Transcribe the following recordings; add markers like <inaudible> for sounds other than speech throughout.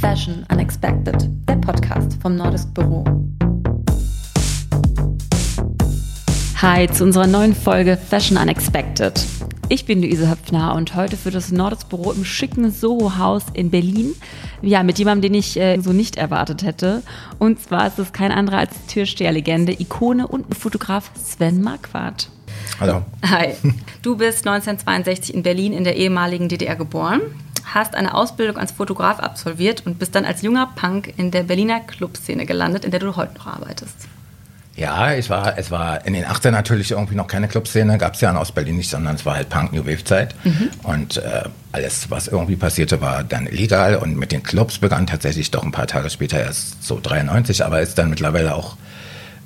Fashion Unexpected, der Podcast vom Nordisk Büro. Hi zu unserer neuen Folge Fashion Unexpected. Ich bin Luise Höpfner und heute für das Nordisk Büro im schicken Soho-Haus in Berlin. Ja, mit jemandem, den ich äh, so nicht erwartet hätte. Und zwar ist es kein anderer als Türsteherlegende, Ikone und Fotograf Sven Marquardt. Hallo. Hi. Du bist 1962 in Berlin in der ehemaligen DDR geboren, hast eine Ausbildung als Fotograf absolviert und bist dann als junger Punk in der Berliner Clubszene gelandet, in der du heute noch arbeitest. Ja, ich war, es war in den 80ern natürlich irgendwie noch keine Clubszene, gab es ja in Ostberlin nicht, sondern es war halt Punk New Wave Zeit. Mhm. Und äh, alles, was irgendwie passierte, war dann illegal. Und mit den Clubs begann tatsächlich doch ein paar Tage später erst so 93, aber ist dann mittlerweile auch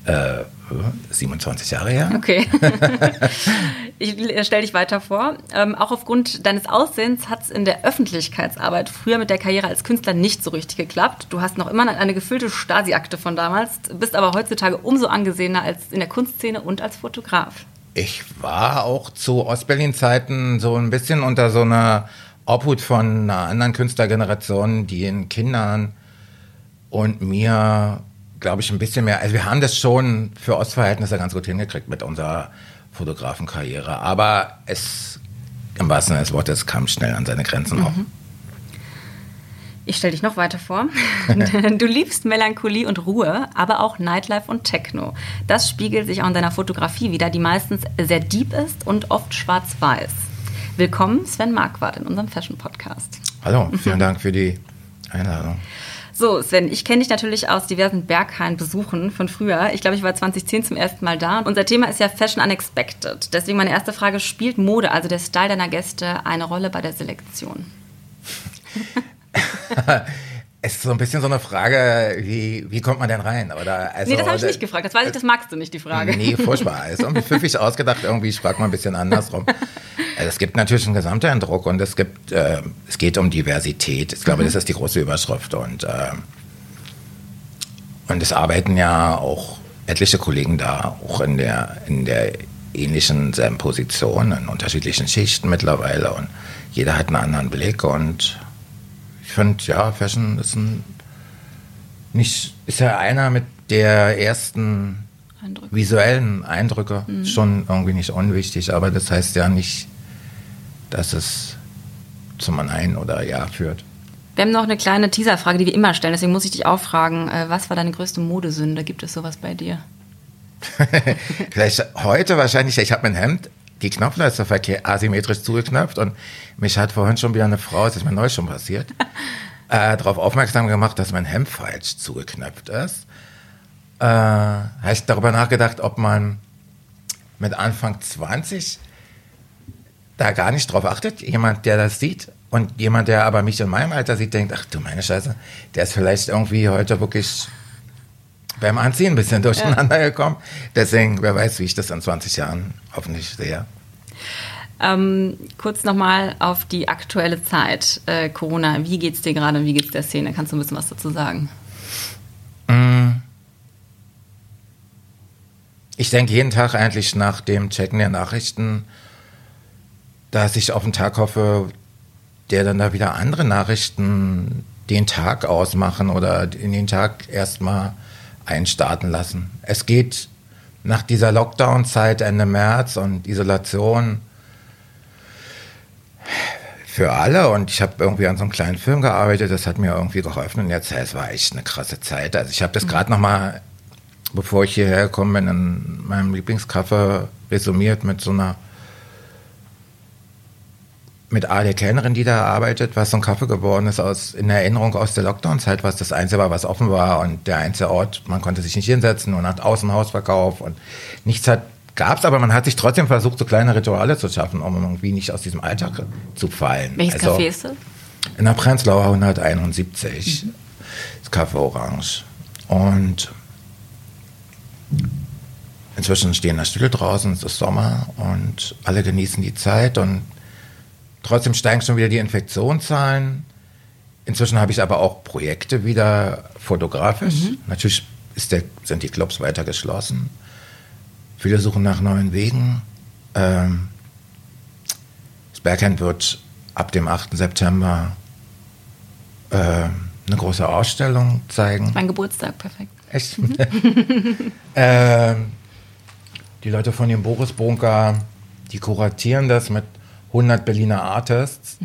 äh, 27 Jahre her. Okay. <laughs> ich stelle dich weiter vor. Ähm, auch aufgrund deines Aussehens hat es in der Öffentlichkeitsarbeit früher mit der Karriere als Künstler nicht so richtig geklappt. Du hast noch immer eine gefüllte Stasi-Akte von damals, bist aber heutzutage umso angesehener als in der Kunstszene und als Fotograf. Ich war auch zu Ostberlin-Zeiten so ein bisschen unter so einer Obhut von einer anderen Künstlergeneration, die in Kindern und mir glaube ich, ein bisschen mehr. Also wir haben das schon für Ostverhältnisse ganz gut hingekriegt mit unserer Fotografenkarriere. Aber es, im wahrsten Sinne des Wortes, kam schnell an seine Grenzen mhm. auch. Ich stelle dich noch weiter vor. <laughs> Du liebst Melancholie und Ruhe, aber auch Nightlife und Techno. Das spiegelt sich auch in deiner Fotografie wieder, die meistens sehr deep ist und oft schwarz-weiß. Willkommen, Sven Marquardt, in unserem Fashion-Podcast. Hallo, vielen Dank für die Einladung. So, Sven, ich kenne dich natürlich aus diversen Berghain-Besuchen von früher. Ich glaube, ich war 2010 zum ersten Mal da. Unser Thema ist ja Fashion Unexpected. Deswegen meine erste Frage, spielt Mode, also der Style deiner Gäste, eine Rolle bei der Selektion? <laughs> Es ist so ein bisschen so eine Frage, wie, wie kommt man denn rein? Oder, also, nee, das habe ich nicht gefragt. Das weiß ich, das magst du nicht, die Frage. Nee, furchtbar. Ist irgendwie pfiffig ausgedacht. Irgendwie, ich frage mal ein bisschen andersrum. <laughs> Also, es gibt natürlich einen Gesamteindruck und es gibt, äh, es geht um Diversität. Ich glaube, mhm. das ist die große Überschrift. Und, äh, und es arbeiten ja auch etliche Kollegen da, auch in der, in der ähnlichen Position, in unterschiedlichen Schichten mittlerweile. Und jeder hat einen anderen Blick und ich finde, ja, Fashion ist ein nicht, ist ja einer mit der ersten Eindrücke. visuellen Eindrücke mhm. schon irgendwie nicht unwichtig, aber das heißt ja nicht, dass es zum Nein oder Ja führt. Wir haben noch eine kleine Teaserfrage, die wir immer stellen, deswegen muss ich dich auch fragen, äh, was war deine größte Modesünde? Gibt es sowas bei dir? <laughs> <laughs> Vielleicht heute wahrscheinlich, ich habe mein Hemd die Knopfleiste asymmetrisch zugeknöpft und mich hat vorhin schon wieder eine Frau, das ist mir neu schon passiert, <laughs> äh, darauf aufmerksam gemacht, dass mein Hemd falsch zugeknöpft ist. Äh, habe ich darüber nachgedacht, ob man mit Anfang 20 da gar nicht drauf achtet. Jemand, der das sieht und jemand, der aber mich in meinem Alter sieht, denkt, ach du meine Scheiße, der ist vielleicht irgendwie heute wirklich beim Anziehen ein bisschen durcheinander ja. gekommen. Deswegen, wer weiß, wie ich das in 20 Jahren hoffentlich sehe. Ähm, kurz nochmal auf die aktuelle Zeit. Äh, Corona, wie geht es dir gerade und wie geht es der Szene? Kannst du ein bisschen was dazu sagen? Mm. Ich denke jeden Tag eigentlich nach dem Checken der Nachrichten, dass ich auf einen Tag hoffe, der dann da wieder andere Nachrichten den Tag ausmachen oder in den Tag erstmal einstarten lassen. Es geht nach dieser Lockdown-Zeit Ende März und Isolation für alle und ich habe irgendwie an so einem kleinen Film gearbeitet, das hat mir irgendwie geholfen und jetzt, es war echt eine krasse Zeit. Also ich habe das gerade noch mal, bevor ich hierher gekommen bin, in meinem Lieblingskaffee resümiert mit so einer mit Ale Kellnerin, die da arbeitet, was so ein Kaffee geworden ist, aus, in Erinnerung aus der Lockdown-Zeit, was das Einzige war, was offen war und der einzige Ort, man konnte sich nicht hinsetzen und hat Außenhausverkauf und nichts hat, gab's, aber man hat sich trotzdem versucht, so kleine Rituale zu schaffen, um irgendwie nicht aus diesem Alltag zu fallen. Welches also, Café ist das? In der Prenzlauer 171. Mhm. Das Kaffee Orange. Und inzwischen stehen da Stühle draußen, es ist Sommer und alle genießen die Zeit und Trotzdem steigen schon wieder die Infektionszahlen. Inzwischen habe ich aber auch Projekte wieder fotografisch. Mhm. Natürlich der, sind die Clubs weiter geschlossen. Viele suchen nach neuen Wegen. Ähm, das Berghain wird ab dem 8. September äh, eine große Ausstellung zeigen. Mein Geburtstag, perfekt. Echt? <laughs> ähm, die Leute von dem Boris Bunker, die kuratieren das mit 100 Berliner Artists.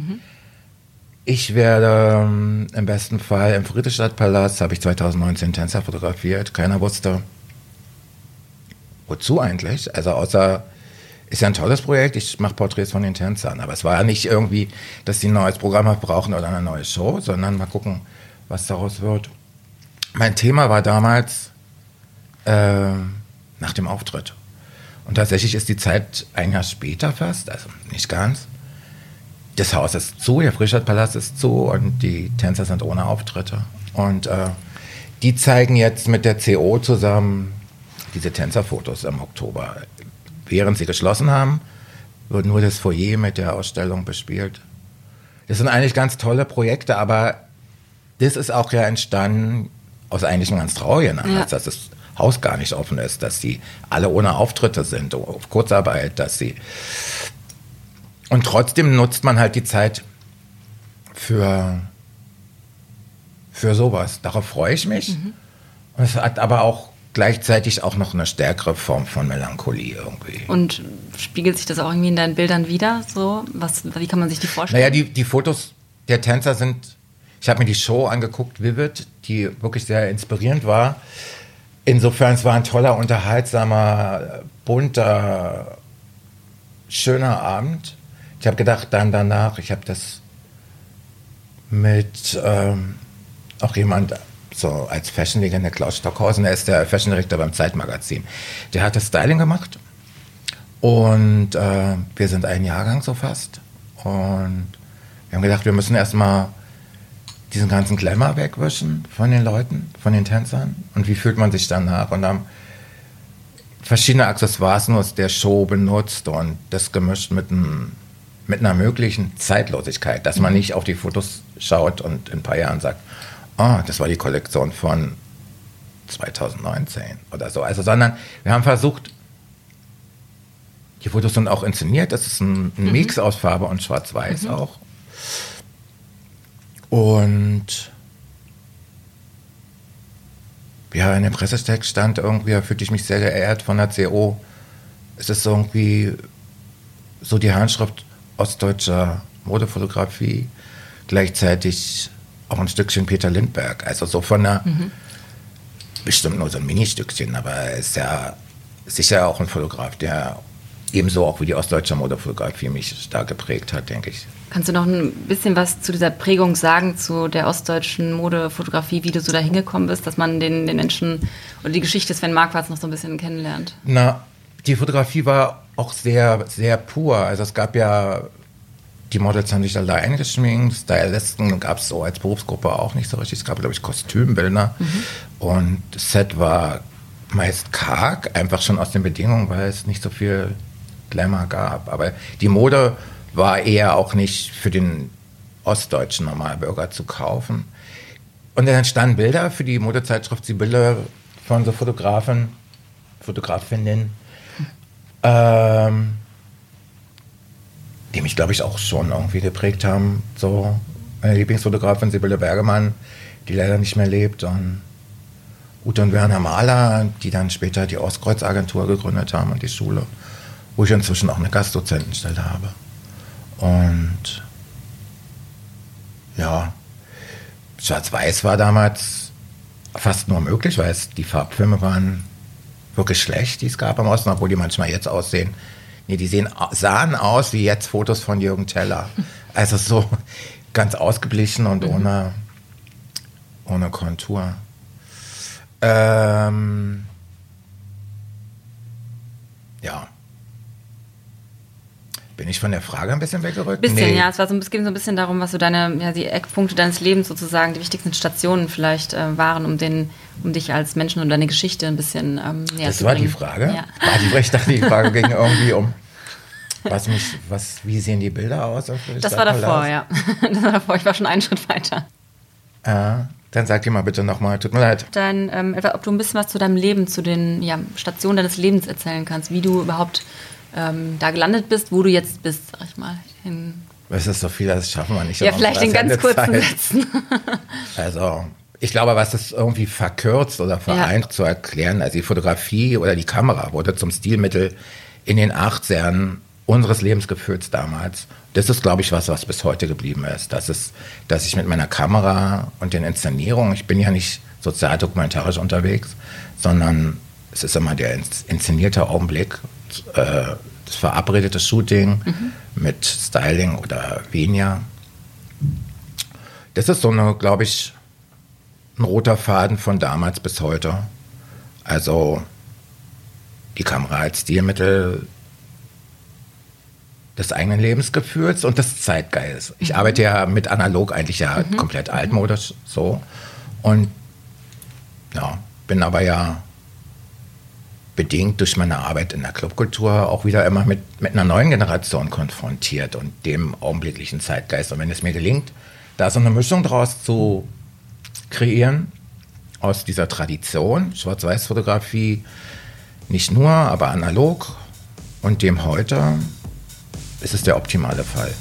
Ich werde ähm, im besten Fall im Friedrichstadtpalast, habe ich 2019 Tänzer fotografiert. Keiner wusste, wozu eigentlich. Also außer, ist ja ein tolles Projekt, ich mache Porträts von den Tänzern. Aber es war ja nicht irgendwie, dass die ein neues Programm brauchen oder eine neue Show, sondern mal gucken, was daraus wird. Mein Thema war damals äh, nach dem Auftritt. Und tatsächlich ist die Zeit ein Jahr später fast, also nicht ganz. Das Haus ist zu, der Frischstadtpalast ist zu und die Tänzer sind ohne Auftritte. Und äh, die zeigen jetzt mit der CO zusammen diese Tänzerfotos im Oktober. Während sie geschlossen haben, wird nur das Foyer mit der Ausstellung bespielt. Das sind eigentlich ganz tolle Projekte, aber das ist auch ja entstanden aus eigentlich einem ganz traurigen Anlass, ja. dass das Haus gar nicht offen ist, dass sie alle ohne Auftritte sind, auf Kurzarbeit, dass sie. Und trotzdem nutzt man halt die Zeit für, für sowas. Darauf freue ich mich. Mhm. Und es hat aber auch gleichzeitig auch noch eine stärkere Form von Melancholie irgendwie. Und spiegelt sich das auch irgendwie in deinen Bildern wieder? So? Was, wie kann man sich die vorstellen? Naja, die, die Fotos der Tänzer sind ich habe mir die Show angeguckt, Vivid, die wirklich sehr inspirierend war. Insofern, es war ein toller, unterhaltsamer, bunter, schöner Abend. Ich habe gedacht, dann danach, ich habe das mit ähm, auch jemand, so als Fashion-Legende, Klaus Stockhausen, der ist der Fashion-Direktor beim Zeitmagazin. Der hat das Styling gemacht und äh, wir sind ein Jahrgang so fast. Und wir haben gedacht, wir müssen erstmal diesen ganzen Glamour wegwischen von den Leuten, von den Tänzern? Und wie fühlt man sich danach? Und haben verschiedene Accessoires nur aus der Show benutzt und das gemischt mit, einem, mit einer möglichen Zeitlosigkeit, dass man mhm. nicht auf die Fotos schaut und in ein paar Jahren sagt, oh, das war die Kollektion von 2019 oder so. Also, sondern wir haben versucht, die Fotos sind auch inszeniert, das ist ein, ein mhm. Mix aus Farbe und Schwarz-Weiß mhm. auch. Und ja, in dem Pressestext stand irgendwie, da fühlte ich mich sehr geehrt von der CO. Es ist irgendwie so die Handschrift ostdeutscher Modefotografie, gleichzeitig auch ein Stückchen Peter Lindberg. Also so von einer, mhm. bestimmt nur so ein Ministückchen, aber er ist ja sicher auch ein Fotograf, der ebenso auch wie die ostdeutsche Modefotografie mich stark geprägt hat, denke ich. Kannst du noch ein bisschen was zu dieser Prägung sagen, zu der ostdeutschen Modefotografie, wie du so da hingekommen bist, dass man den, den Menschen oder die Geschichte Sven Marquardt noch so ein bisschen kennenlernt? Na, die Fotografie war auch sehr, sehr pur. Also es gab ja, die Models haben sich alle eingeschminkt, Stylisten gab es so als Berufsgruppe auch nicht so richtig. Es gab, glaube ich, Kostümbildner. Mhm. Und Set war meist karg, einfach schon aus den Bedingungen, weil es nicht so viel Glamour gab. Aber die Mode war eher auch nicht für den ostdeutschen Normalbürger zu kaufen. Und dann entstanden Bilder für die Modezeitschrift Sibylle von so Fotografen, Fotografinnen, ähm, die mich, glaube ich, auch schon irgendwie geprägt haben. So meine Lieblingsfotografin Sibylle Bergemann, die leider nicht mehr lebt, und Ute und Werner Mahler, die dann später die Ostkreuz-Agentur gegründet haben und die Schule, wo ich inzwischen auch eine Gastdozentenstelle habe. Und ja, Schwarz-Weiß war damals fast nur möglich, weil es, die Farbfilme waren wirklich schlecht, die es gab am Osten, obwohl die manchmal jetzt aussehen. Nee, die sehen, sahen aus wie jetzt Fotos von Jürgen Teller. Also so ganz ausgeblichen und mhm. ohne, ohne Kontur. Ähm, ja. Bin ich von der Frage ein bisschen weggerückt? Bisschen, nee. ja. Es, war so, es ging so ein bisschen darum, was so deine, ja, die Eckpunkte deines Lebens sozusagen, die wichtigsten Stationen vielleicht äh, waren, um, den, um dich als Menschen und deine Geschichte ein bisschen ähm, näher Das war bringen. die Frage? Ja. War die, ich dachte, die <laughs> Frage ging irgendwie um, was mich, was, wie sehen die Bilder aus? Das war davor, ja. <laughs> Das war davor, ich war schon einen Schritt weiter. Äh, dann sag dir mal bitte nochmal, tut mir leid. Dann, ähm, ob du ein bisschen was zu deinem Leben, zu den ja, Stationen deines Lebens erzählen kannst, wie du überhaupt ähm, da gelandet bist, wo du jetzt bist, sag ich mal. Es ist so viel, das schaffen wir nicht. Ja, vielleicht in ganz kurzen Sätzen. <laughs> Also ich glaube, was es irgendwie verkürzt oder vereint ja. zu erklären, also die Fotografie oder die Kamera wurde zum Stilmittel in den 80ern unseres Lebensgefühls damals. Das ist, glaube ich, was, was bis heute geblieben ist. Das ist, dass ich mit meiner Kamera und den Inszenierungen, ich bin ja nicht sozialdokumentarisch unterwegs, sondern es ist immer der inszenierte Augenblick, äh, das verabredete Shooting mhm. mit Styling oder weniger. Das ist so eine, glaube ich, ein roter Faden von damals bis heute. Also die Kamera als Stilmittel des eigenen Lebensgefühls und des Zeitgeistes. Ich mhm. arbeite ja mit analog eigentlich ja mhm. komplett altmodisch so und ja, bin aber ja bedingt durch meine Arbeit in der Clubkultur auch wieder immer mit, mit einer neuen Generation konfrontiert und dem augenblicklichen Zeitgeist. Und wenn es mir gelingt, da so eine Mischung draus zu kreieren, aus dieser Tradition, Schwarz-Weiß-Fotografie, nicht nur, aber analog und dem heute, ist es der optimale Fall.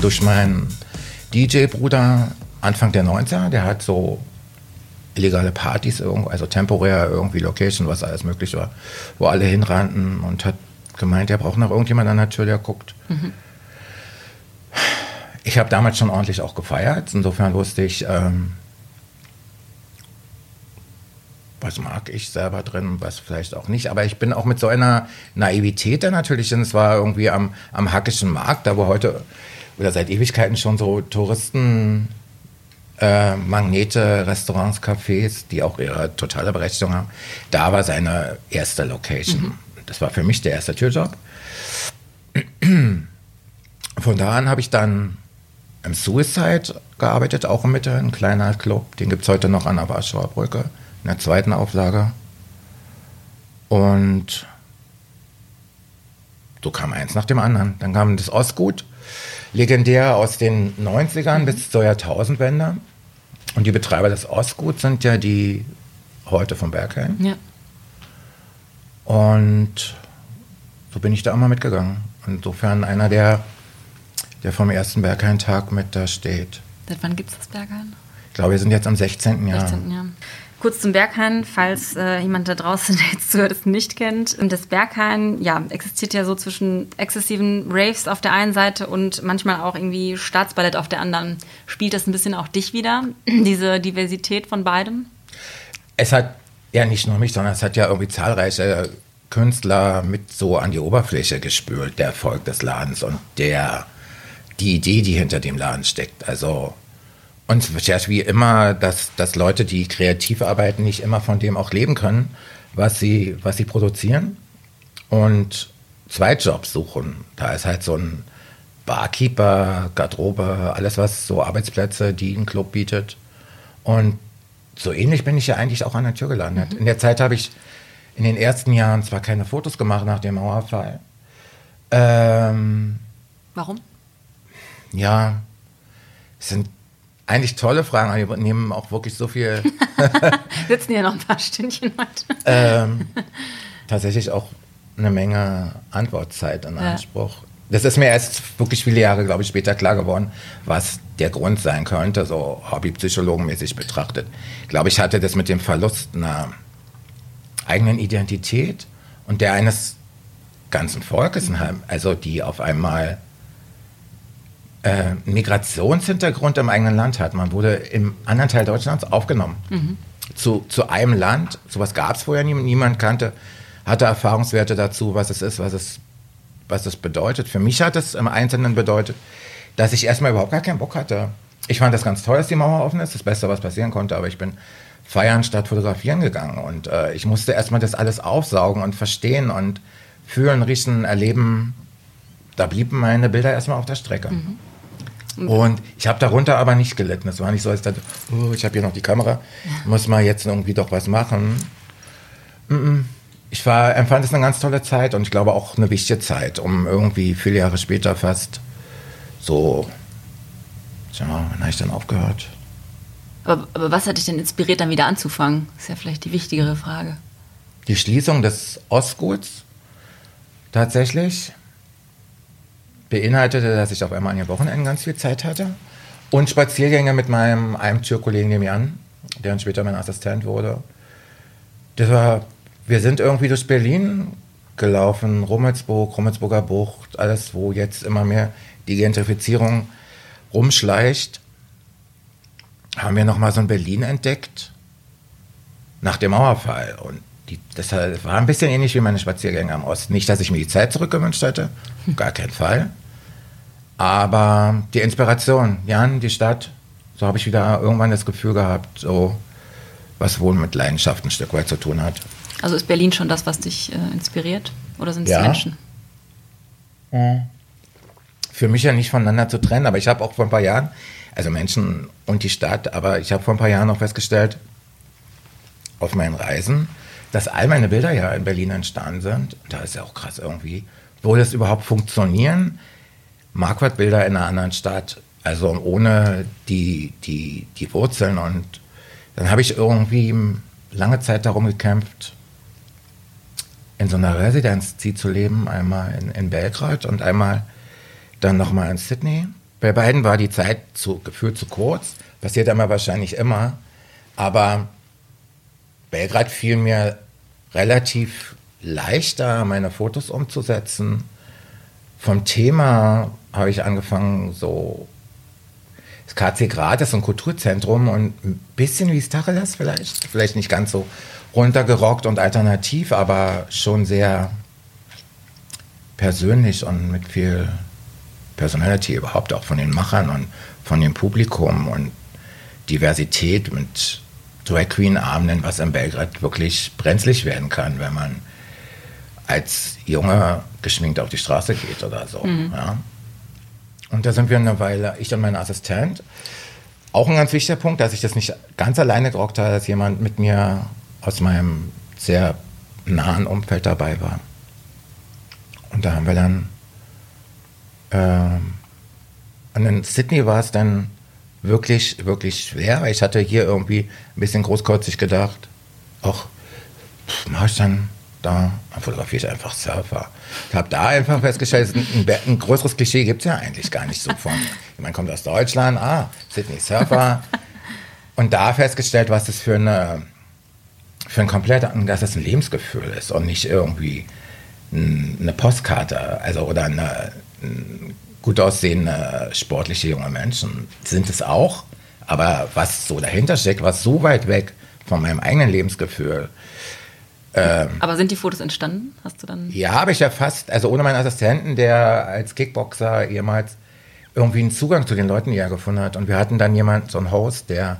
Durch meinen DJ-Bruder Anfang der 90er, der hat so illegale Partys also temporär irgendwie Location, was alles möglich war, wo alle hinrannten und hat gemeint, er braucht noch irgendjemand an der Tür, der guckt. Mhm. Ich habe damals schon ordentlich auch gefeiert, insofern wusste ich, ähm, was mag ich selber drin, was vielleicht auch nicht. Aber ich bin auch mit so einer Naivität da natürlich, denn es war irgendwie am, am Hackischen Markt, da wo heute oder seit Ewigkeiten schon so Touristen äh, Magnete, Restaurants, Cafés, die auch ihre totale Berechtigung haben. Da war seine erste Location. Mhm. Das war für mich der erste Türjob. <clears throat> Von da an habe ich dann im Suicide gearbeitet, auch in Mitte, ein kleiner Club. Den gibt es heute noch an der Warschauer Brücke in der zweiten Auflage. Und so kam eins nach dem anderen. Dann kam das Ostgut, legendär aus den 90ern bis zur Jahrtausendwende. Und die Betreiber des Ostguts sind ja die heute vom Berghain. Ja. Und so bin ich da immer mitgegangen. Insofern einer, der, der vom ersten Berghain-Tag mit da steht. Seit wann gibt es das Berghain? Ich glaube, wir sind jetzt am 16. Jahr. 16. Jahr. Kurz zum Berghain, falls äh, jemand da draußen, <laughs> jetzt zuhört, es nicht kennt. Das Berghain, ja, existiert ja so zwischen exzessiven Raves auf der einen Seite und manchmal auch irgendwie Staatsballett auf der anderen. Spielt das ein bisschen auch dich wieder, <clears throat> diese Diversität von beidem? Es hat ja nicht nur mich, sondern es hat ja irgendwie zahlreiche Künstler mit so an die Oberfläche gespült, der Erfolg des Ladens und der, die Idee, die hinter dem Laden steckt. Also und es ist ja wie immer, dass, dass Leute, die kreativ arbeiten, nicht immer von dem auch leben können, was sie, was sie produzieren. Und Zweitjobs suchen. Da ist halt so ein Barkeeper, Garderobe, alles was so Arbeitsplätze, die ein Club bietet. Und so ähnlich bin ich ja eigentlich auch an der Tür gelandet. Mhm. In der Zeit habe ich in den ersten Jahren zwar keine Fotos gemacht nach dem Mauerfall. Ähm, Warum? Ja, es sind eigentlich tolle Fragen, aber die nehmen auch wirklich so viel. <laughs> Sitzen ja noch ein paar Stündchen heute. ähm, tatsächlich auch eine Menge Antwortzeit in Anspruch. Ja. Das ist mir erst wirklich viele Jahre, glaube ich, später klar geworden, was der Grund sein könnte, so hobbypsychologenmäßig betrachtet. Ich glaube, ich hatte das mit dem Verlust einer eigenen Identität und der eines ganzen Volkes, also die auf einmal äh, Migrationshintergrund im eigenen Land hat. Man wurde im anderen Teil Deutschlands aufgenommen. Mhm. Zu, zu einem Land, sowas gab es vorher nie, niemand kannte, hatte Erfahrungswerte dazu, was es ist, was es, was es bedeutet. Für mich hat es im Einzelnen bedeutet, dass ich erstmal überhaupt gar keinen Bock hatte. Ich fand das ganz toll, dass die Mauer offen ist, das Beste, was passieren konnte, aber ich bin feiern statt fotografieren gegangen und äh, ich musste erstmal das alles aufsaugen und verstehen und fühlen, riechen, erleben. Da blieben meine Bilder erstmal auf der Strecke. Mhm. Und ich habe darunter aber nicht gelitten. Es war nicht so, als ich dachte, oh, ich habe hier noch die Kamera, muss mal jetzt irgendwie doch was machen. Ich war, empfand es eine ganz tolle Zeit und ich glaube auch eine wichtige Zeit, um irgendwie viele Jahre später fast so, tja, wann habe ich dann aufgehört? Aber, aber was hat dich denn inspiriert, dann wieder anzufangen? Ist ja vielleicht die wichtigere Frage. Die Schließung des Ostguts tatsächlich. Beinhaltete, dass ich auf einmal an den Wochenenden ganz viel Zeit hatte. Und Spaziergänge mit meinem einem Türkollegen, Jan, der dann später mein Assistent wurde. Das war, wir sind irgendwie durch Berlin gelaufen, Rummelsburg, Rummelsburger Bucht, alles, wo jetzt immer mehr die Gentrifizierung rumschleicht. Haben wir nochmal so ein Berlin entdeckt nach dem Mauerfall. Und die, das war ein bisschen ähnlich wie meine Spaziergänge am Osten. Nicht, dass ich mir die Zeit zurückgewünscht hätte, gar keinen Fall. Aber die Inspiration, Jan, die Stadt, so habe ich wieder irgendwann das Gefühl gehabt, so was wohl mit Leidenschaft ein Stück weit zu tun hat. Also ist Berlin schon das, was dich äh, inspiriert? Oder sind es ja. Menschen? Für mich ja nicht voneinander zu trennen, aber ich habe auch vor ein paar Jahren, also Menschen und die Stadt, aber ich habe vor ein paar Jahren auch festgestellt, auf meinen Reisen, dass all meine Bilder ja in Berlin entstanden sind. Da ist ja auch krass irgendwie. Würde es überhaupt funktionieren? Marquardt-Bilder in einer anderen Stadt, also ohne die, die, die Wurzeln. Und dann habe ich irgendwie lange Zeit darum gekämpft, in so einer Residenz zu leben, einmal in, in Belgrad und einmal dann nochmal in Sydney. Bei beiden war die Zeit zu, gefühlt zu kurz, passiert einmal wahrscheinlich immer, aber Belgrad fiel mir relativ leichter, meine Fotos umzusetzen. Vom Thema habe ich angefangen, so das KC Grad ist ein Kulturzentrum und ein bisschen wie Stacheles vielleicht, vielleicht nicht ganz so runtergerockt und alternativ, aber schon sehr persönlich und mit viel Personality überhaupt auch von den Machern und von dem Publikum und Diversität mit Drag Queen Abenden, was in Belgrad wirklich brenzlig werden kann, wenn man als Junge geschminkt auf die Straße geht oder so. Mhm. Ja. Und da sind wir eine Weile, ich und mein Assistent. Auch ein ganz wichtiger Punkt, dass ich das nicht ganz alleine gerockt habe, dass jemand mit mir aus meinem sehr nahen Umfeld dabei war. Und da haben wir dann, äh, und in Sydney war es dann wirklich, wirklich schwer, weil ich hatte hier irgendwie ein bisschen großkotzig gedacht, ach, mach ich dann da, fotografiere ich einfach Surfer. Ich habe da einfach festgestellt, ein, ein, größeres Klischee gibt es ja eigentlich gar nicht so von. Jemand kommt aus Deutschland, ah, Sydney Surfer. Und da festgestellt, was das für eine, für ein komplett, dass das ein Lebensgefühl ist und nicht irgendwie eine Postkarte, also oder eine, gut aussehende, sportliche junge Menschen sind es auch. Aber was so dahinter steckt, was so weit weg von meinem eigenen Lebensgefühl. Ähm, Aber sind die Fotos entstanden? Hast du dann? Ja, habe ich ja fast, also ohne meinen Assistenten, der als Kickboxer ehemals irgendwie einen Zugang zu den Leuten eher gefunden hat. Und wir hatten dann jemanden, so einen Host, der,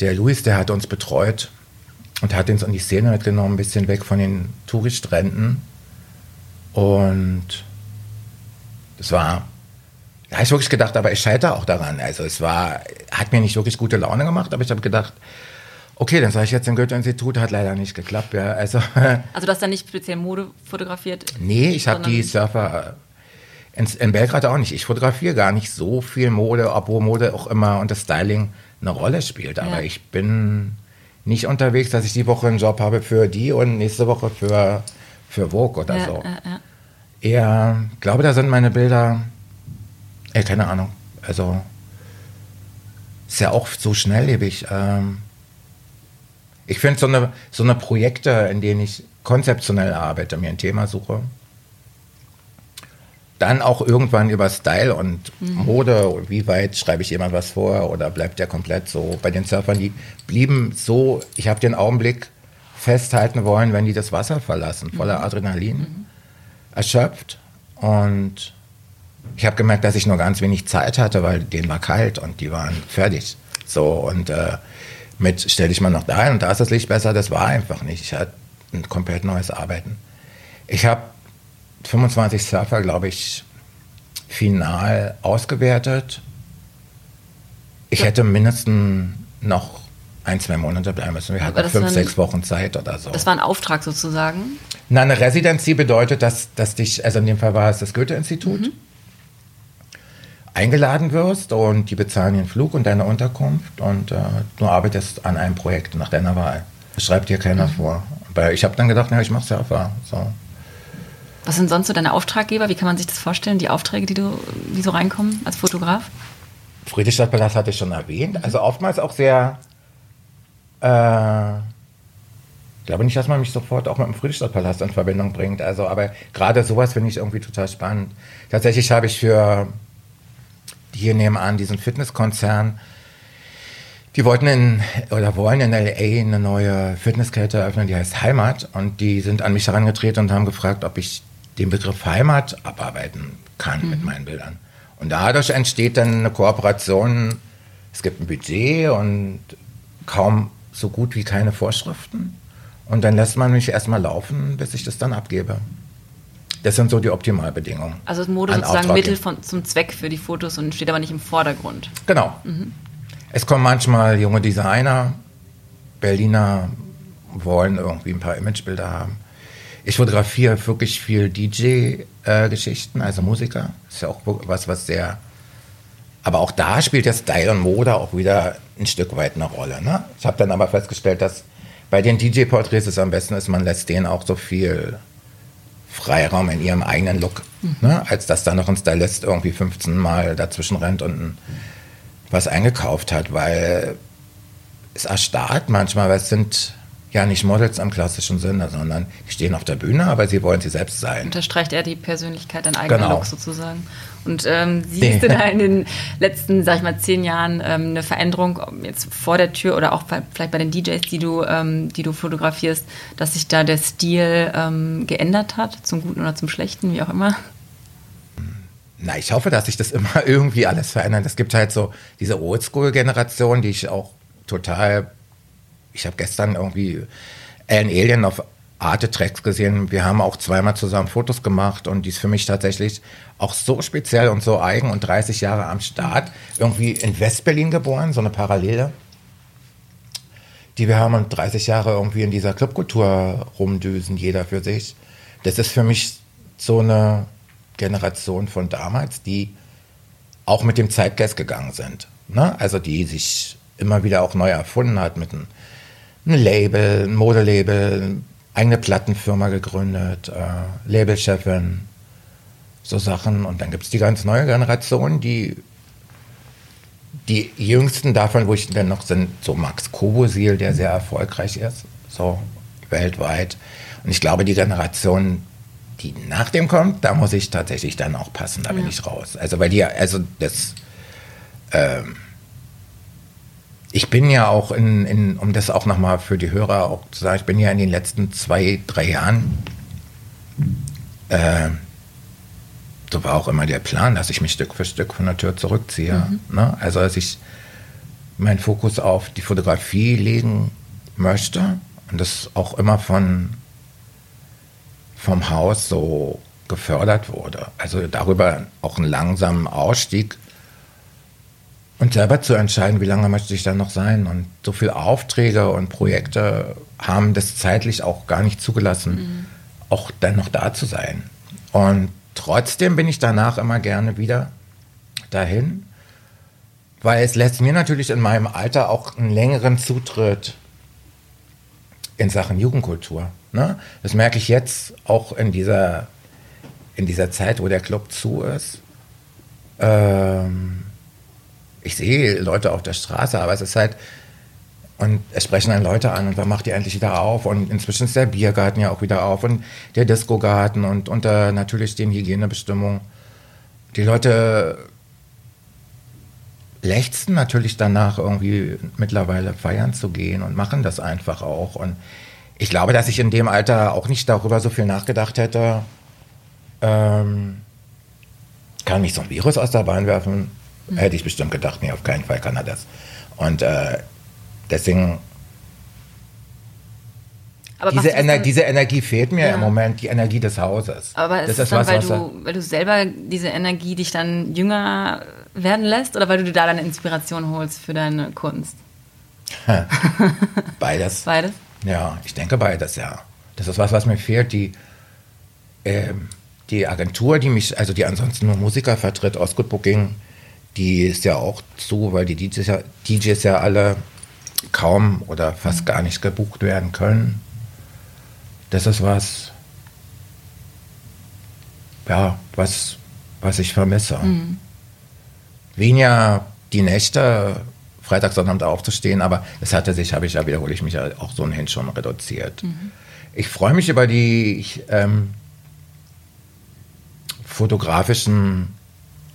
der Luis, der hat uns betreut und hat uns in die Szene mitgenommen, ein bisschen weg von den Touriststränden. Und das war, da habe ich wirklich gedacht, aber ich scheitere auch daran. Also es war, hat mir nicht wirklich gute Laune gemacht, aber ich habe gedacht, okay, dann sage ich jetzt im Goethe-Institut, hat leider nicht geklappt. Ja. Also, <laughs> also du hast dann nicht speziell Mode fotografiert? Nee, ich habe die Surfer äh, in, in, Belgrad auch nicht. Ich fotografiere gar nicht so viel Mode, obwohl Mode auch immer und das Styling eine Rolle spielt. Aber ja. ich bin nicht unterwegs, dass ich die Woche einen Job habe für die und nächste Woche für, für Vogue oder ja, so. Ja, eher, glaube, da sind meine Bilder, ey, keine Ahnung, also ist ja auch so schnelllebig. Ähm, ich finde so eine, so eine Projekte, in denen ich konzeptionell arbeite, mir ein Thema suche, dann auch irgendwann über Style und mhm. Mode, wie weit schreibe ich jemand was vor oder bleibt der komplett so. Bei den Surfern, die blieben so, ich habe den Augenblick festhalten wollen, wenn die das Wasser verlassen, voller mhm. Adrenalin. Mhm erschöpft und ich habe gemerkt, dass ich nur ganz wenig Zeit hatte, weil denen war kalt und die waren fertig. So und äh, mit stell dich mal noch da und da ist das Licht besser, das war einfach nicht. Ich hatte ein komplett neues Arbeiten. Ich habe 25 Surfer, glaube ich, final ausgewertet. Ich ja. hätte mindestens noch ein, zwei Monate bleiben müssen. Wir hatten fünf, sechs Wochen Zeit oder so. Das war ein Auftrag sozusagen? Na, eine Residency bedeutet, dass, dass dich, also in dem Fall war es das Goethe-Institut, mhm. Eingeladen wirst und die bezahlen den Flug und deine Unterkunft und äh, du arbeitest an einem Projekt nach deiner Wahl. Das schreibt dir keiner mhm. vor. Aber ich habe dann gedacht, ja, ich mache Surfer. So. Was sind sonst so deine Auftraggeber? Wie kann man sich das vorstellen, die Aufträge, die, du, die so reinkommen als Fotograf? Friedrichstadtpalast hatte ich schon erwähnt. Also oftmals auch sehr. Äh, ich glaube nicht, dass man mich sofort auch mit dem Friedrichstadtpalast in Verbindung bringt. Also, aber gerade sowas finde ich irgendwie total spannend. Tatsächlich habe ich für hier nebenan diesen Fitnesskonzern, die wollten in oder wollen in LA eine neue Fitnesskette eröffnen, die heißt Heimat. Und die sind an mich herangetreten und haben gefragt, ob ich den Begriff Heimat abarbeiten kann mhm. mit meinen Bildern. Und dadurch entsteht dann eine Kooperation. Es gibt ein Budget und kaum so gut wie keine Vorschriften. Und dann lässt man mich erstmal laufen, bis ich das dann abgebe. Das sind so die Optimalbedingungen. Also Mode sozusagen Mittel von, zum Zweck für die Fotos und steht aber nicht im Vordergrund. Genau. Mhm. Es kommen manchmal junge Designer, Berliner wollen irgendwie ein paar Imagebilder haben. Ich fotografiere wirklich viel DJ-Geschichten, äh, also Musiker. Das ist ja auch was, was sehr. Aber auch da spielt der Style und Mode auch wieder ein Stück weit eine Rolle. Ne? Ich habe dann aber festgestellt, dass bei den DJ-Porträts es am besten ist, man lässt denen auch so viel Freiraum in ihrem eigenen Look, mhm. ne? als dass da noch ein Stylist irgendwie 15 Mal dazwischen rennt und was eingekauft hat, weil es erstarrt manchmal, weil es sind ja nicht Models am klassischen Sinne, sondern die stehen auf der Bühne, aber sie wollen sie selbst sein. Unterstreicht er die Persönlichkeit, dein eigener genau. Look sozusagen. Und ähm, siehst du da in den <laughs> letzten, sag ich mal, zehn Jahren ähm, eine Veränderung jetzt vor der Tür oder auch bei, vielleicht bei den DJs, die du, ähm, die du fotografierst, dass sich da der Stil ähm, geändert hat, zum Guten oder zum Schlechten, wie auch immer? Na, ich hoffe, dass sich das immer <laughs> irgendwie alles verändert. Es gibt halt so diese Oldschool-Generation, die ich auch total ich habe gestern irgendwie Alan Alien auf Arte Tracks gesehen. Wir haben auch zweimal zusammen Fotos gemacht und die ist für mich tatsächlich auch so speziell und so eigen und 30 Jahre am Start. Irgendwie in Westberlin geboren, so eine Parallele. Die wir haben und 30 Jahre irgendwie in dieser Clubkultur rumdüsen, jeder für sich. Das ist für mich so eine Generation von damals, die auch mit dem Zeitgeist gegangen sind. Ne? Also die sich immer wieder auch neu erfunden hat mit einem ein Label, ein Modelabel, eigene Plattenfirma gegründet, äh, Labelchefin, so Sachen. Und dann gibt es die ganz neue Generation, die die jüngsten davon, wo ich dann noch sind, so Max Kobosil, der sehr erfolgreich ist, so weltweit. Und ich glaube, die Generation, die nach dem kommt, da muss ich tatsächlich dann auch passen, da ja. bin ich raus. Also weil die, also das, ähm, ich bin ja auch in, in um das auch nochmal für die Hörer auch zu sagen, ich bin ja in den letzten zwei, drei Jahren, äh, so war auch immer der Plan, dass ich mich Stück für Stück von der Tür zurückziehe. Mhm. Ne? Also, dass ich meinen Fokus auf die Fotografie legen möchte und das auch immer von, vom Haus so gefördert wurde. Also darüber auch einen langsamen Ausstieg und selber zu entscheiden, wie lange möchte ich da noch sein. Und so viele Aufträge und Projekte haben das zeitlich auch gar nicht zugelassen, mhm. auch dann noch da zu sein. Und trotzdem bin ich danach immer gerne wieder dahin, weil es lässt mir natürlich in meinem Alter auch einen längeren Zutritt in Sachen Jugendkultur. Ne? Das merke ich jetzt auch in dieser, in dieser Zeit, wo der Club zu ist. Ähm, ich sehe Leute auf der Straße, aber es ist halt, und es sprechen dann Leute an und wann macht die endlich wieder auf? Und inzwischen ist der Biergarten ja auch wieder auf und der Discogarten und unter natürlich den Hygienebestimmungen. Die Leute lechzen natürlich danach, irgendwie mittlerweile feiern zu gehen und machen das einfach auch. Und ich glaube, dass ich in dem Alter auch nicht darüber so viel nachgedacht hätte, ähm, kann mich so ein Virus aus der Bahn werfen. Hätte ich bestimmt gedacht, nee, auf keinen Fall kann er das. Und äh, deswegen diese, Ener diese, Energie fehlt mir ja. im Moment, die Energie des Hauses. Aber ist das ist dann, was, weil, du, weil du selber diese Energie dich dann jünger werden lässt oder weil du dir da deine Inspiration holst für deine Kunst? <laughs> beides. Beides? Ja, ich denke beides, ja. Das ist was, was mir fehlt. Die, äh, die Agentur, die mich, also die ansonsten nur Musiker vertritt, aus Good Booking, die ist ja auch zu, weil die DJs ja, DJs ja alle kaum oder fast gar nicht gebucht werden können. Das ist was, ja, was, was ich vermisse. Mhm. Weniger die Nächte, Freitag, Sonnabend aufzustehen, aber es hatte sich, habe ich ja, wiederhole ich mich ja auch so ohnehin schon reduziert. Mhm. Ich freue mich über die ich, ähm, fotografischen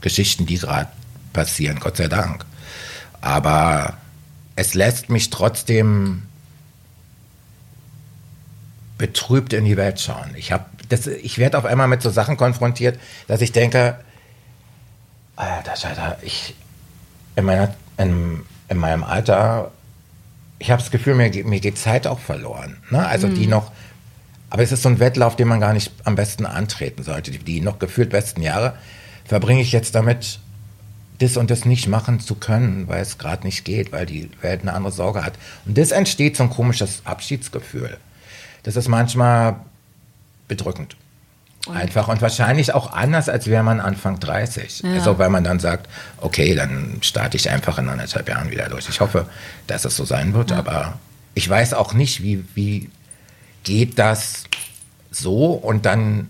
Geschichten, die gerade passieren, Gott sei Dank. Aber es lässt mich trotzdem betrübt in die Welt schauen. Ich, ich werde auf einmal mit so Sachen konfrontiert, dass ich denke, Alter, Alter, ich in, meiner, in, in meinem Alter, ich habe das Gefühl, mir, mir geht Zeit auch verloren. Ne? Also mhm. die noch, aber es ist so ein Wettlauf, den man gar nicht am besten antreten sollte. Die, die noch gefühlt besten Jahre verbringe ich jetzt damit, das und das nicht machen zu können, weil es gerade nicht geht, weil die Welt eine andere Sorge hat. Und das entsteht so ein komisches Abschiedsgefühl. Das ist manchmal bedrückend. Und Einfach und wahrscheinlich auch anders, als wäre man Anfang 30. Ja. Also weil man dann sagt, okay, dann starte ich einfach in anderthalb Jahren wieder durch. Ich hoffe, dass es so sein wird, ja. aber ich weiß auch nicht, wie, wie geht das so und dann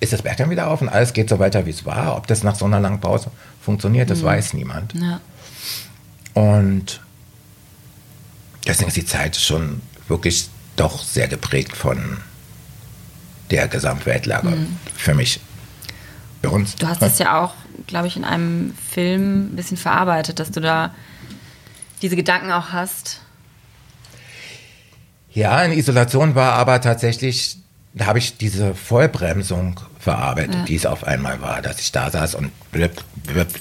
ist das Berg dann wieder auf und alles geht so weiter, wie es war. Ob das nach so einer langen Pause funktioniert, das mhm. weiß niemand. Ja. Und deswegen ist die Zeit schon wirklich doch sehr geprägt von der Gesamtweltlage mhm. für mich. Für uns. Du hast es ja auch, glaube ich, in einem Film ein bisschen verarbeitet, dass du da diese Gedanken auch hast. Ja, in Isolation war aber tatsächlich, da habe ich diese Vollbremsung verarbeitet, ja. die es auf einmal war, dass ich da saß und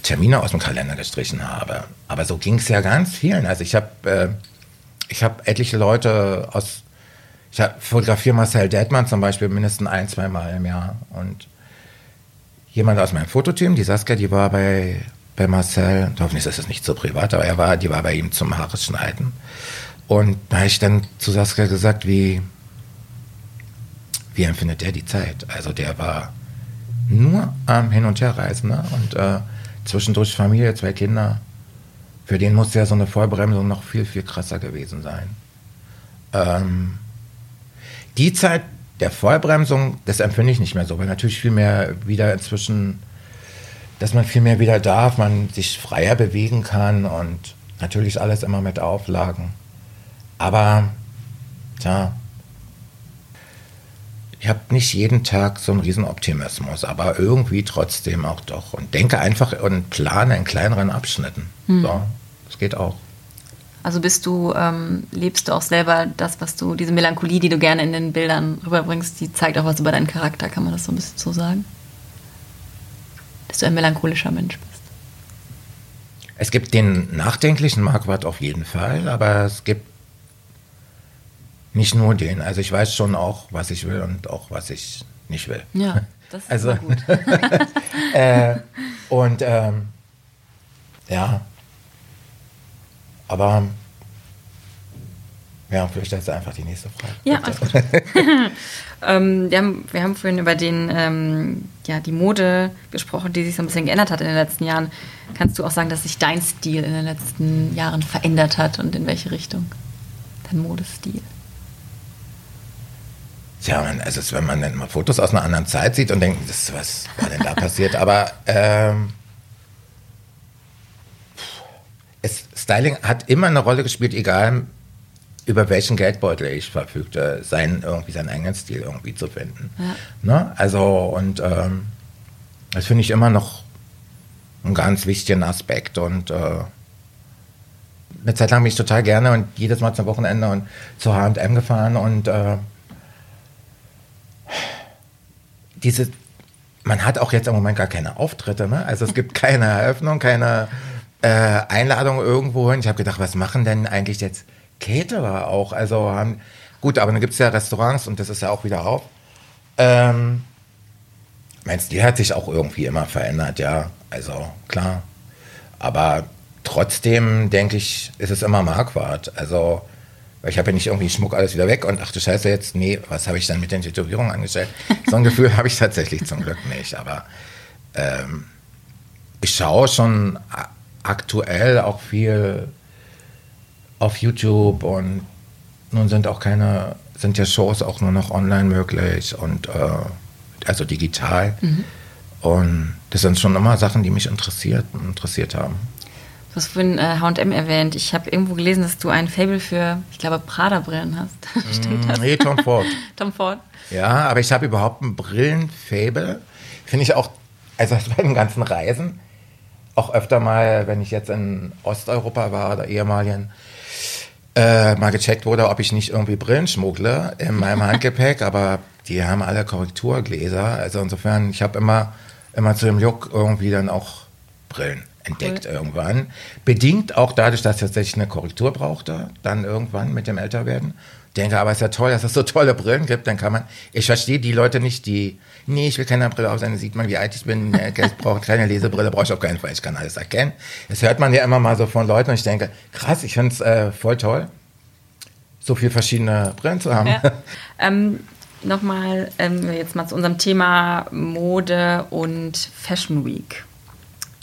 Termine aus dem Kalender gestrichen habe. Aber so ging es ja ganz vielen. Also ich habe äh, ich hab etliche Leute aus ich fotografiere Marcel Detmann zum Beispiel mindestens ein, zwei Mal im Jahr. Und jemand aus meinem Fototeam, die Saskia, die war bei, bei Marcel, hoffentlich ist es nicht so privat, aber er war, die war bei ihm zum Haare schneiden. Und da habe ich dann zu Saskia gesagt, wie, wie empfindet der die Zeit? Also der war nur am Hin- und Herreisen ne? und äh, zwischendurch Familie, zwei Kinder. Für den muss ja so eine Vollbremsung noch viel, viel krasser gewesen sein. Ähm, die Zeit der Vollbremsung, das empfinde ich nicht mehr so, weil natürlich viel mehr wieder inzwischen, dass man viel mehr wieder darf, man sich freier bewegen kann und natürlich alles immer mit Auflagen. Aber, tja, ich habe nicht jeden Tag so einen Riesenoptimismus, aber irgendwie trotzdem auch doch. Und denke einfach und plane in kleineren Abschnitten. Hm. So, das geht auch. Also bist du, ähm, lebst du auch selber das, was du, diese Melancholie, die du gerne in den Bildern rüberbringst, die zeigt auch was über deinen Charakter, kann man das so ein bisschen so sagen? Dass du ein melancholischer Mensch bist. Es gibt den nachdenklichen Marquardt auf jeden Fall, aber es gibt nicht nur den. Also ich weiß schon auch, was ich will und auch, was ich nicht will. Ja, das ist also, gut. <laughs> äh, und ähm, ja, aber ja, vielleicht ist einfach die nächste Frage. Ja, also. <laughs> ähm, wir, haben, wir haben vorhin über den, ähm, ja, die Mode gesprochen, die sich so ein bisschen geändert hat in den letzten Jahren. Kannst du auch sagen, dass sich dein Stil in den letzten Jahren verändert hat und in welche Richtung? Dein Modestil? Ja, man, also wenn man dann mal Fotos aus einer anderen Zeit sieht und denkt, das, was war denn da <laughs> passiert? Aber ähm, es, Styling hat immer eine Rolle gespielt, egal über welchen Geldbeutel ich verfügte, seinen, irgendwie seinen eigenen Stil irgendwie zu finden. Ja. Ne? Also, und ähm, das finde ich immer noch einen ganz wichtigen Aspekt. Und äh, eine Zeit lang bin ich total gerne und jedes Mal zum Wochenende und zu HM gefahren und äh, diese, man hat auch jetzt im Moment gar keine Auftritte, ne? Also es gibt <laughs> keine Eröffnung, keine äh, Einladung irgendwo hin. Ich habe gedacht, was machen denn eigentlich jetzt Caterer auch? Also haben, gut, aber dann gibt es ja Restaurants und das ist ja auch wieder auf. Ähm, mein Stil hat sich auch irgendwie immer verändert, ja. Also klar. Aber trotzdem denke ich, ist es immer Marquardt. Also weil ich habe ja nicht irgendwie Schmuck alles wieder weg und ach du Scheiße jetzt, nee, was habe ich dann mit den Tätowierungen angestellt? <laughs> So ein Gefühl habe ich tatsächlich zum Glück nicht. Aber ähm, ich schaue schon aktuell auch viel auf YouTube und nun sind auch keine, sind ja Shows auch nur noch online möglich und äh, also digital. Mhm. Und das sind schon immer Sachen, die mich interessiert, interessiert haben. Du hast vorhin äh, H&M erwähnt. Ich habe irgendwo gelesen, dass du ein Fable für, ich glaube, Prada-Brillen hast. <laughs> Stimmt das? Nee, Tom Ford. <laughs> Tom Ford. Ja, aber ich habe überhaupt ein Brillenfable. Finde ich auch, also <laughs> bei den ganzen Reisen, auch öfter mal, wenn ich jetzt in Osteuropa war oder ehemaligen, äh, mal gecheckt wurde, ob ich nicht irgendwie Brillen schmuggle in meinem Handgepäck, aber die haben alle Korrekturgläser. Also insofern, ich habe immer, immer zu dem Look irgendwie dann auch Brillen entdeckt cool. irgendwann. Bedingt auch dadurch, dass ich tatsächlich eine Korrektur brauchte, dann irgendwann mit dem Älterwerden. Denke aber, es ist ja toll, dass es so tolle Brillen gibt, dann kann man, ich verstehe die Leute nicht, die, nee, ich will keine Brille auf dann sieht man, wie alt ich bin, ich brauche keine Lesebrille, brauche ich auf keinen Fall, ich kann alles erkennen. Das hört man ja immer mal so von Leuten und ich denke, krass, ich finde es äh, voll toll, so viele verschiedene Brillen zu haben. Ja. <laughs> Ähm, Nochmal ähm, jetzt mal zu unserem Thema Mode und Fashion Week.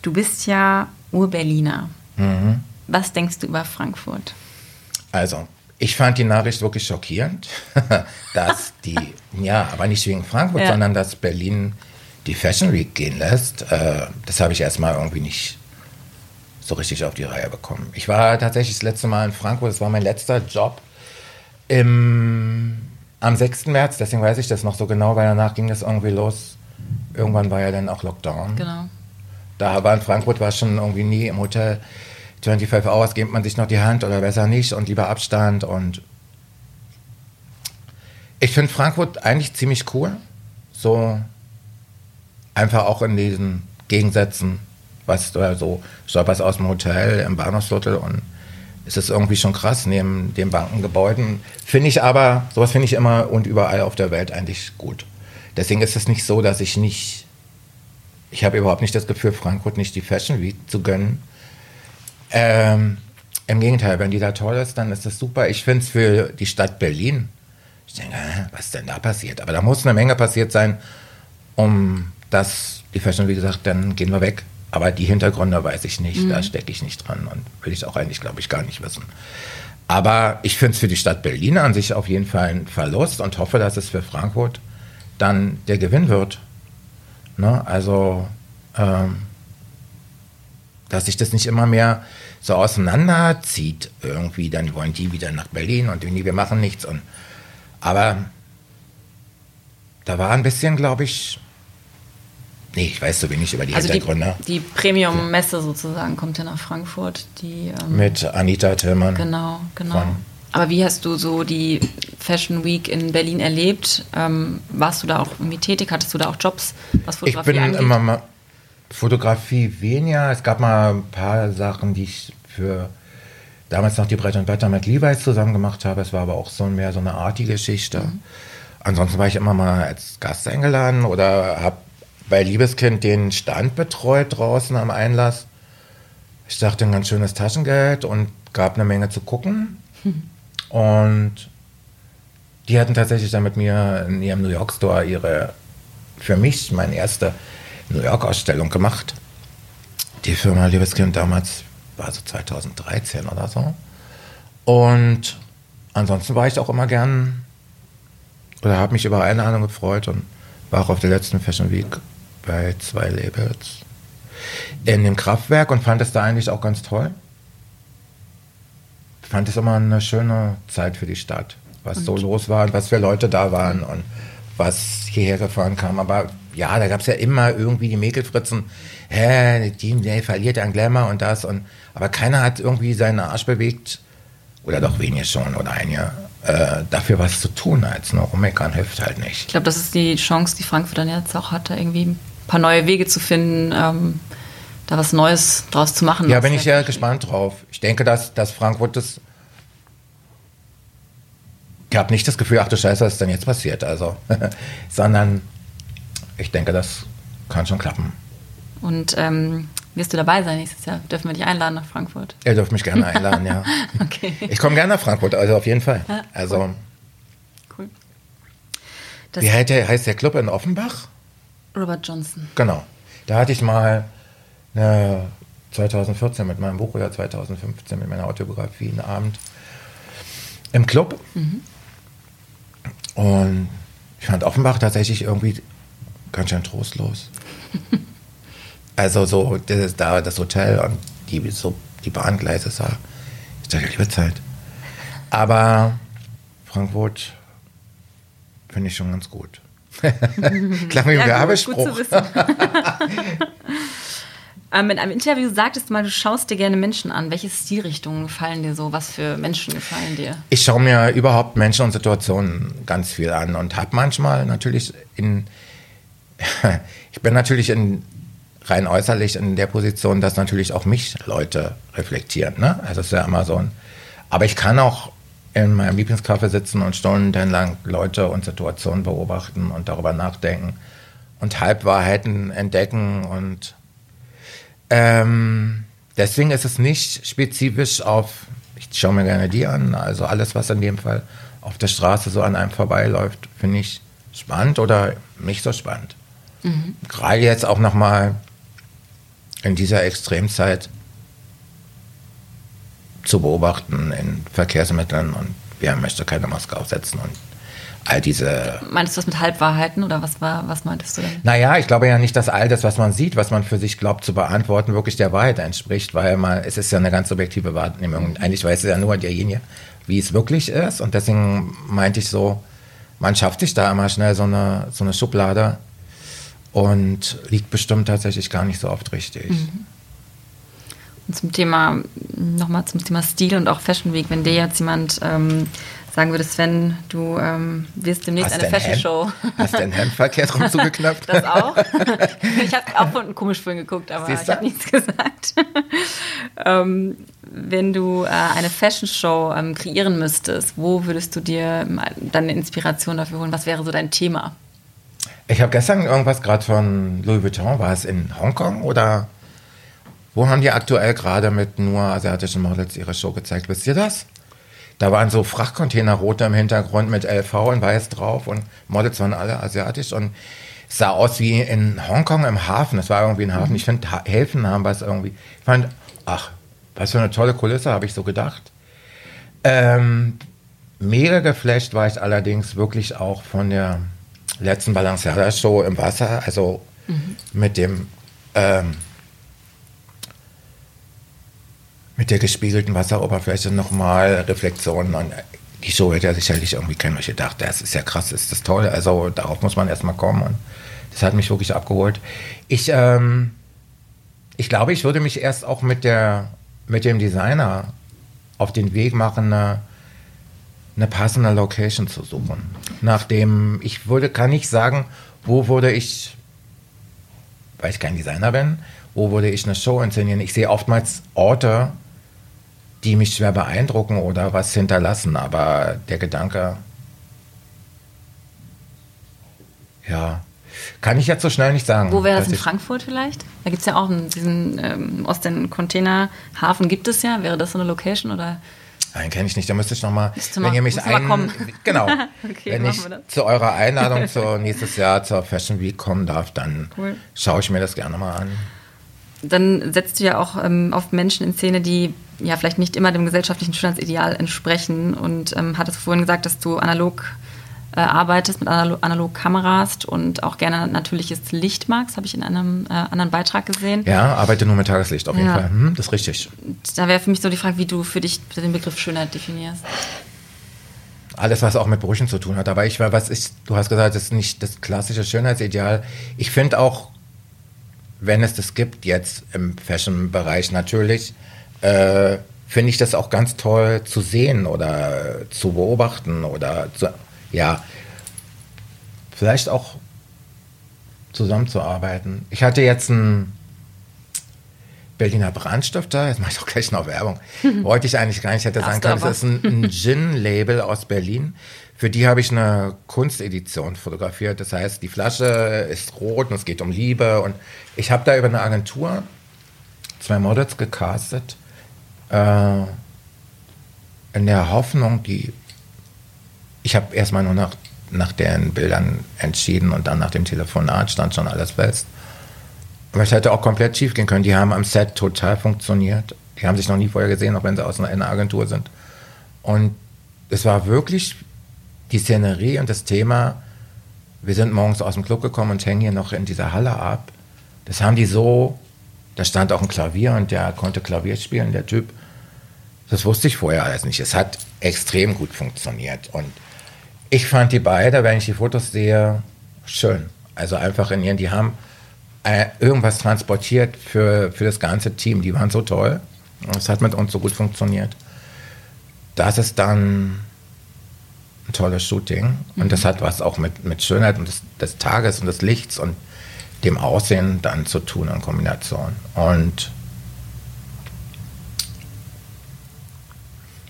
Du bist ja Ur-Berliner. Mhm. Was denkst du über Frankfurt? Also, ich fand die Nachricht wirklich schockierend, <laughs> dass die, ja, aber nicht wegen Frankfurt, ja. sondern dass Berlin die Fashion Week gehen lässt. Äh, das habe ich erstmal irgendwie nicht so richtig auf die Reihe bekommen. Ich war tatsächlich das letzte Mal in Frankfurt, das war mein letzter Job im, am 6. März, deswegen weiß ich das noch so genau, weil danach ging das irgendwie los. Irgendwann war ja dann auch Lockdown. Genau da war in Frankfurt war schon irgendwie nie im Hotel 25 Hours gibt man sich noch die Hand oder besser nicht und lieber Abstand und ich finde Frankfurt eigentlich ziemlich cool. So einfach auch in diesen Gegensätzen, was du so stolperst aus dem Hotel im Bahnhofsviertel und es ist irgendwie schon krass neben den Bankengebäuden. Finde ich aber, sowas finde ich immer und überall auf der Welt eigentlich gut. Deswegen ist es nicht so, dass ich nicht ich habe überhaupt nicht das Gefühl, Frankfurt nicht die Fashion Week zu gönnen. Ähm, Im Gegenteil, wenn die da toll ist, dann ist das super. Ich finde es für die Stadt Berlin, ich denke, was ist denn da passiert? Aber da muss eine Menge passiert sein, um das, die Fashion Week gesagt, dann gehen wir weg. Aber die Hintergründe weiß ich nicht, mhm. da stecke ich nicht dran und will ich auch eigentlich, glaube ich, gar nicht wissen. Aber ich finde es für die Stadt Berlin an sich auf jeden Fall ein Verlust und hoffe, dass es für Frankfurt dann der Gewinn wird. Ne? Also, ähm, dass sich das nicht immer mehr so auseinanderzieht irgendwie, dann wollen die wieder nach Berlin und die, wir machen nichts. Und, aber da war ein bisschen, glaube ich, nee, ich weiß so wenig über die also Hintergründe. Die, die Premium-Messe sozusagen kommt ja nach Frankfurt. Die, ähm, Mit Anita Tillmann. Genau, genau. Von, aber wie hast du so die Fashion Week in Berlin erlebt? Ähm, warst du da auch irgendwie tätig? Hattest du da auch Jobs, was Fotografie Ich bin angeht? immer mal Fotografie weniger. Es gab mal ein paar Sachen, die ich für damals noch die Brett und Wetter mit Levi's zusammen gemacht habe. Es war aber auch so mehr so eine artige Geschichte. Mhm. Ansonsten war ich immer mal als Gast eingeladen oder habe bei Liebeskind den Stand betreut draußen am Einlass. Ich dachte, ein ganz schönes Taschengeld und gab eine Menge zu gucken. <laughs> Und die hatten tatsächlich dann mit mir in ihrem New York Store ihre, für mich, meine erste New York Ausstellung gemacht. Die Firma Liebeskind damals war so 2013 oder so. Und ansonsten war ich auch immer gern oder habe mich über Einladung gefreut und war auch auf der letzten Fashion Week bei zwei Labels in dem Kraftwerk und fand es da eigentlich auch ganz toll fand es immer eine schöne Zeit für die Stadt, was und? so los war und was für Leute da waren und was hierher gefahren kam. Aber ja, da gab es ja immer irgendwie die Mäkelfritzen, hä, die, der verliert an Glamour und das und aber keiner hat irgendwie seinen Arsch bewegt, oder doch wenige schon, oder einige, äh, dafür was zu tun, als nur rummeckern hilft halt nicht. Ich glaube, das ist die Chance, die Frankfurt dann jetzt auch hatte, irgendwie ein paar neue Wege zu finden, ähm, da was Neues draus zu machen. Ja, bin ich sehr gespannt drauf. Ich denke, dass, dass Frankfurt das. Ich habe nicht das Gefühl, ach du Scheiße, was ist denn jetzt passiert? Also, <laughs> sondern ich denke, das kann schon klappen. Und ähm, wirst du dabei sein nächstes Jahr? Dürfen wir dich einladen nach Frankfurt? Ihr dürft mich gerne einladen, ja. <laughs> okay. Ich komme gerne nach Frankfurt, also auf jeden Fall. Ja, also. Cool. cool. wie heißt der, heißt der Club in Offenbach? Robert Johnson. Genau. Da hatte ich mal ja, 2014 mit meinem Buch oder 2015 mit meiner Autobiografie einen Abend im Club. Mhm. Und ich fand Offenbach tatsächlich irgendwie ganz schön trostlos. <laughs> Also so das, da das Hotel und die, so, die Bahngleise sah. Ich dachte, liebe Zeit. Aber Frankfurt finde ich schon ganz gut. <laughs> Klang wie ein Ja, Werbespruch. gut, gut zu wissen. <laughs> ähm, in einem Interview sagtest du mal, du schaust dir gerne Menschen an. Welche Stilrichtungen gefallen dir so? Was für Menschen gefallen dir? Ich schaue mir überhaupt Menschen und Situationen ganz viel an und habe manchmal natürlich in, <laughs> ich bin natürlich in rein äußerlich in der Position, dass natürlich auch mich Leute reflektieren. Ne? Also es ist ja immer so ein, aber ich kann auch in meinem Lieblingscafé sitzen und stundenlang Leute und Situationen beobachten und darüber nachdenken und Halbwahrheiten entdecken und ähm, deswegen ist es nicht spezifisch auf, ich schaue mir gerne die an, also alles, was in dem Fall auf der Straße so an einem vorbeiläuft, finde ich spannend oder nicht so spannend. Gerade jetzt auch nochmal in dieser Extremzeit zu beobachten in Verkehrsmitteln und wer möchte keine Maske aufsetzen und all diese Meinst du das mit Halbwahrheiten oder was war, was meintest du denn? naja, ich glaube ja nicht, dass all das, was man sieht, was man für sich glaubt zu beantworten, wirklich der Wahrheit entspricht, weil man, es ist ja eine ganz subjektive Wahrnehmung. Eigentlich weiß es ja nur derjenige, wie es wirklich ist. Und deswegen meinte ich so, man schafft sich da immer schnell so eine, so eine Schublade und liegt bestimmt tatsächlich gar nicht so oft richtig. Und zum Thema, nochmal zum Thema Stil und auch Fashion Week, wenn dir jetzt jemand ähm, sagen würde, Sven, du ähm, wirst demnächst Hast eine du ein Fashion Hemd- Show. Hast du ein Hemd verkehrt rum zugeknöpft? Das auch. <laughs> ich habe auch von komisch vorhin geguckt, aber Siehst ich habe nichts gesagt. <laughs> ähm, wenn du äh, eine Fashion Show ähm, kreieren müsstest, wo würdest du dir ähm, deine Inspiration dafür holen? Was wäre so dein Thema? Ich habe gestern irgendwas gerade von Louis Vuitton, war es in Hongkong oder wo haben die aktuell gerade mit nur asiatischen Models ihre Show gezeigt? Wisst ihr das? Da waren so Frachtcontainer rote im Hintergrund mit LV und weiß drauf und Models waren alle asiatisch und es sah aus wie in Hongkong im Hafen. Es war irgendwie ein Hafen. Ich finde, Häfen haben was irgendwie. Ich fand, ach, was für eine tolle Kulisse, habe ich so gedacht. Ähm, mega geflasht war ich allerdings wirklich auch von der letzten Balenciaga-Show im Wasser, also mit dem ähm, mit der gespiegelten Wasseroberfläche nochmal Reflexionen und die Show hätte ja sicherlich irgendwie keiner gedacht, das ist ja krass, ist das toll, also darauf muss man erstmal kommen und das hat mich wirklich abgeholt. Ich, ähm, ich glaube, ich würde mich erst auch mit der, mit dem Designer auf den Weg machen, eine, eine passende Location zu suchen. Nachdem ich würde, kann nicht sagen, wo würde ich, weil ich kein Designer bin, wo würde ich eine Show inszenieren. Ich sehe oftmals Orte, die mich schwer beeindrucken oder was hinterlassen, aber der Gedanke, ja, kann ich jetzt so schnell nicht sagen. Wo wäre das in Frankfurt vielleicht? Da gibt es ja auch einen, diesen ähm, Osten-Containerhafen, gibt es ja. Wäre das so eine Location oder? Nein, kenne ich nicht. Da müsste ich nochmal, wenn mal- ihr mich ein, <laughs> genau, <laughs> Okay, wenn ich zu eurer Einladung <laughs> zur nächstes Jahr zur Fashion Week kommen darf, dann Cool. schaue ich mir das gerne mal an. Dann setzt du ja auch ähm, auf Menschen in Szene, die ja vielleicht nicht immer dem gesellschaftlichen Schönheitsideal entsprechen. Und ähm, hattest vorhin gesagt, dass du analog äh, arbeitest, mit Analo analog Kameras und auch gerne natürliches Licht magst, habe ich in einem äh, anderen Beitrag gesehen. Ja, arbeite nur mit Tageslicht auf jeden Ja. Fall. Hm, das ist richtig. Da wäre für mich so die Frage, wie du für dich den Begriff Schönheit definierst. Alles, was auch mit Brüchen zu tun hat. Aber ich war, was ist, du hast gesagt, das ist nicht das klassische Schönheitsideal. Ich finde auch, wenn es das gibt jetzt im Fashion-Bereich natürlich, äh, finde ich das auch ganz toll zu sehen oder zu beobachten oder zu, ja, vielleicht auch zusammenzuarbeiten. Ich hatte jetzt einen Berliner Brandstifter, jetzt mache ich doch gleich noch Werbung. <laughs> Wollte ich eigentlich gar nicht, hätte sagen können, das ist ein, ein Gin-Label aus Berlin. Für die habe ich eine Kunstedition fotografiert. Das heißt, die Flasche ist rot und es geht um Liebe. Und ich habe da über eine Agentur zwei Models gecastet, äh, in der Hoffnung, die ich habe erstmal nur nach, nach deren Bildern entschieden und dann nach dem Telefonat stand schon alles fest. Aber es hätte auch komplett schief gehen können. Die haben am Set total funktioniert. Die haben sich noch nie vorher gesehen, auch wenn sie aus einer Agentur sind. Und es war wirklich die Szenerie und das Thema. Wir sind morgens aus dem Club gekommen und hängen hier noch in dieser Halle ab. Das haben die so Da stand auch ein Klavier und der konnte Klavier spielen, der Typ. Das wusste ich vorher alles nicht. Es hat extrem gut funktioniert. Und ich fand die beide, wenn ich die Fotos sehe, schön. Also einfach in ihren, die haben äh, irgendwas transportiert für, für das ganze Team. Die waren so toll. Es hat mit uns so gut funktioniert. Das ist dann ein tolles Shooting. Und das hat was auch mit, mit Schönheit und des, des Tages und des Lichts und dem Aussehen dann zu tun in Kombination. Und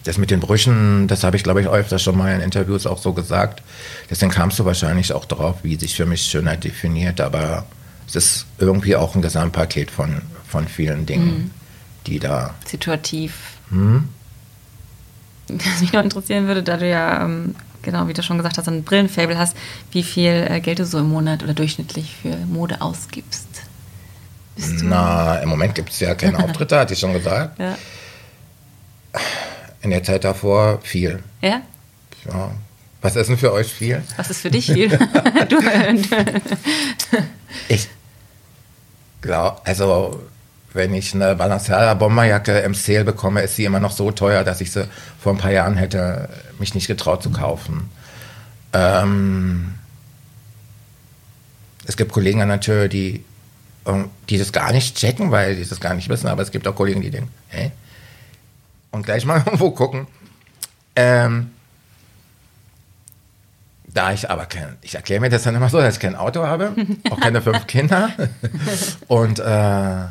das mit den Brüchen, das habe ich, glaube ich, öfter schon mal in Interviews auch so gesagt. Deswegen kamst du wahrscheinlich auch drauf, wie sich für mich Schönheit definiert. Aber es ist irgendwie auch ein Gesamtpaket von, von vielen Dingen, mhm. die da. Situativ. Hm? <laughs> Was mich noch interessieren würde, da du ja, ähm, genau wie du schon gesagt hast, ein Brillenfable hast, wie viel äh, Geld du so im Monat oder durchschnittlich für Mode ausgibst? Na, im Moment gibt es ja keine <laughs> Auftritte, hatte ich schon gesagt. Ja. In der Zeit davor viel. Ja? Ja. Was ist denn für euch viel? Was ist für dich viel? <laughs> <laughs> du, ich glaube, also wenn ich eine Balenciaga Bomberjacke im Sale bekomme, ist sie immer noch so teuer, dass ich sie vor ein paar Jahren hätte mich nicht getraut zu kaufen. Ähm, es gibt Kollegen an der Tür, die, ähm, die das gar nicht checken, weil die das gar nicht wissen, aber es gibt auch Kollegen, die denken, hä? Und gleich mal <laughs> irgendwo gucken. Ähm, da ich aber kein, ich erkläre mir das dann immer so, dass ich kein Auto habe, auch keine fünf Kinder <laughs> und äh,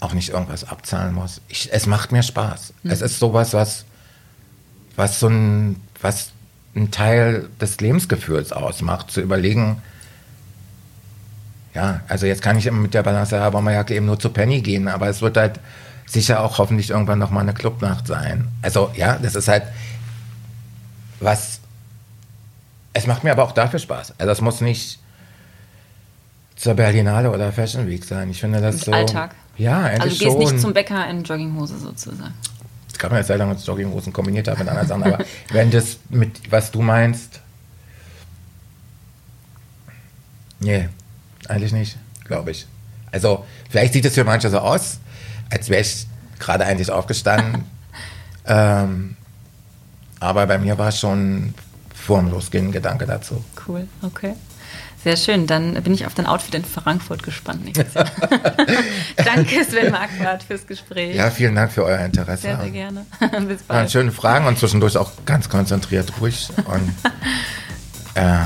auch nicht irgendwas abzahlen muss. Ich, es macht mir Spaß. Mhm. Es ist sowas, was, was so ein, was ein Teil des Lebensgefühls ausmacht, zu überlegen, ja, also jetzt kann ich mit der Balance Bomberjacke eben nur zu Penny gehen, aber es wird halt sicher auch hoffentlich irgendwann nochmal eine Clubnacht sein. Also ja, das ist halt was, es macht mir aber auch dafür Spaß. Also es muss nicht zur Berlinale oder Fashion Week sein. Ich finde das so. Alltag. Ja, endlich Also du gehst schon. nicht zum Bäcker in Jogginghose sozusagen. Das kann man jetzt sehr lange mit Jogginghosen kombiniert haben mit anderen Sachen, aber <laughs> wenn das mit was du meinst, nee, eigentlich nicht, glaube ich. Also vielleicht sieht es für manche so aus, als wäre ich gerade eigentlich aufgestanden. <laughs> ähm, aber bei mir war schon vorm Losgehen ein Gedanke dazu. Cool, okay. Sehr schön. Dann bin ich auf dein Outfit in Frankfurt gespannt. <laughs> Danke, Sven Marquardt, fürs Gespräch. Ja, vielen Dank für euer Interesse. Sehr, sehr gerne. <laughs> Bis bald. Waren schöne Fragen und zwischendurch auch ganz konzentriert ruhig. Und, <laughs> äh,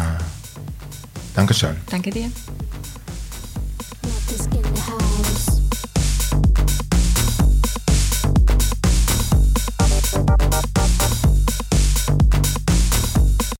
Dankeschön. Danke dir.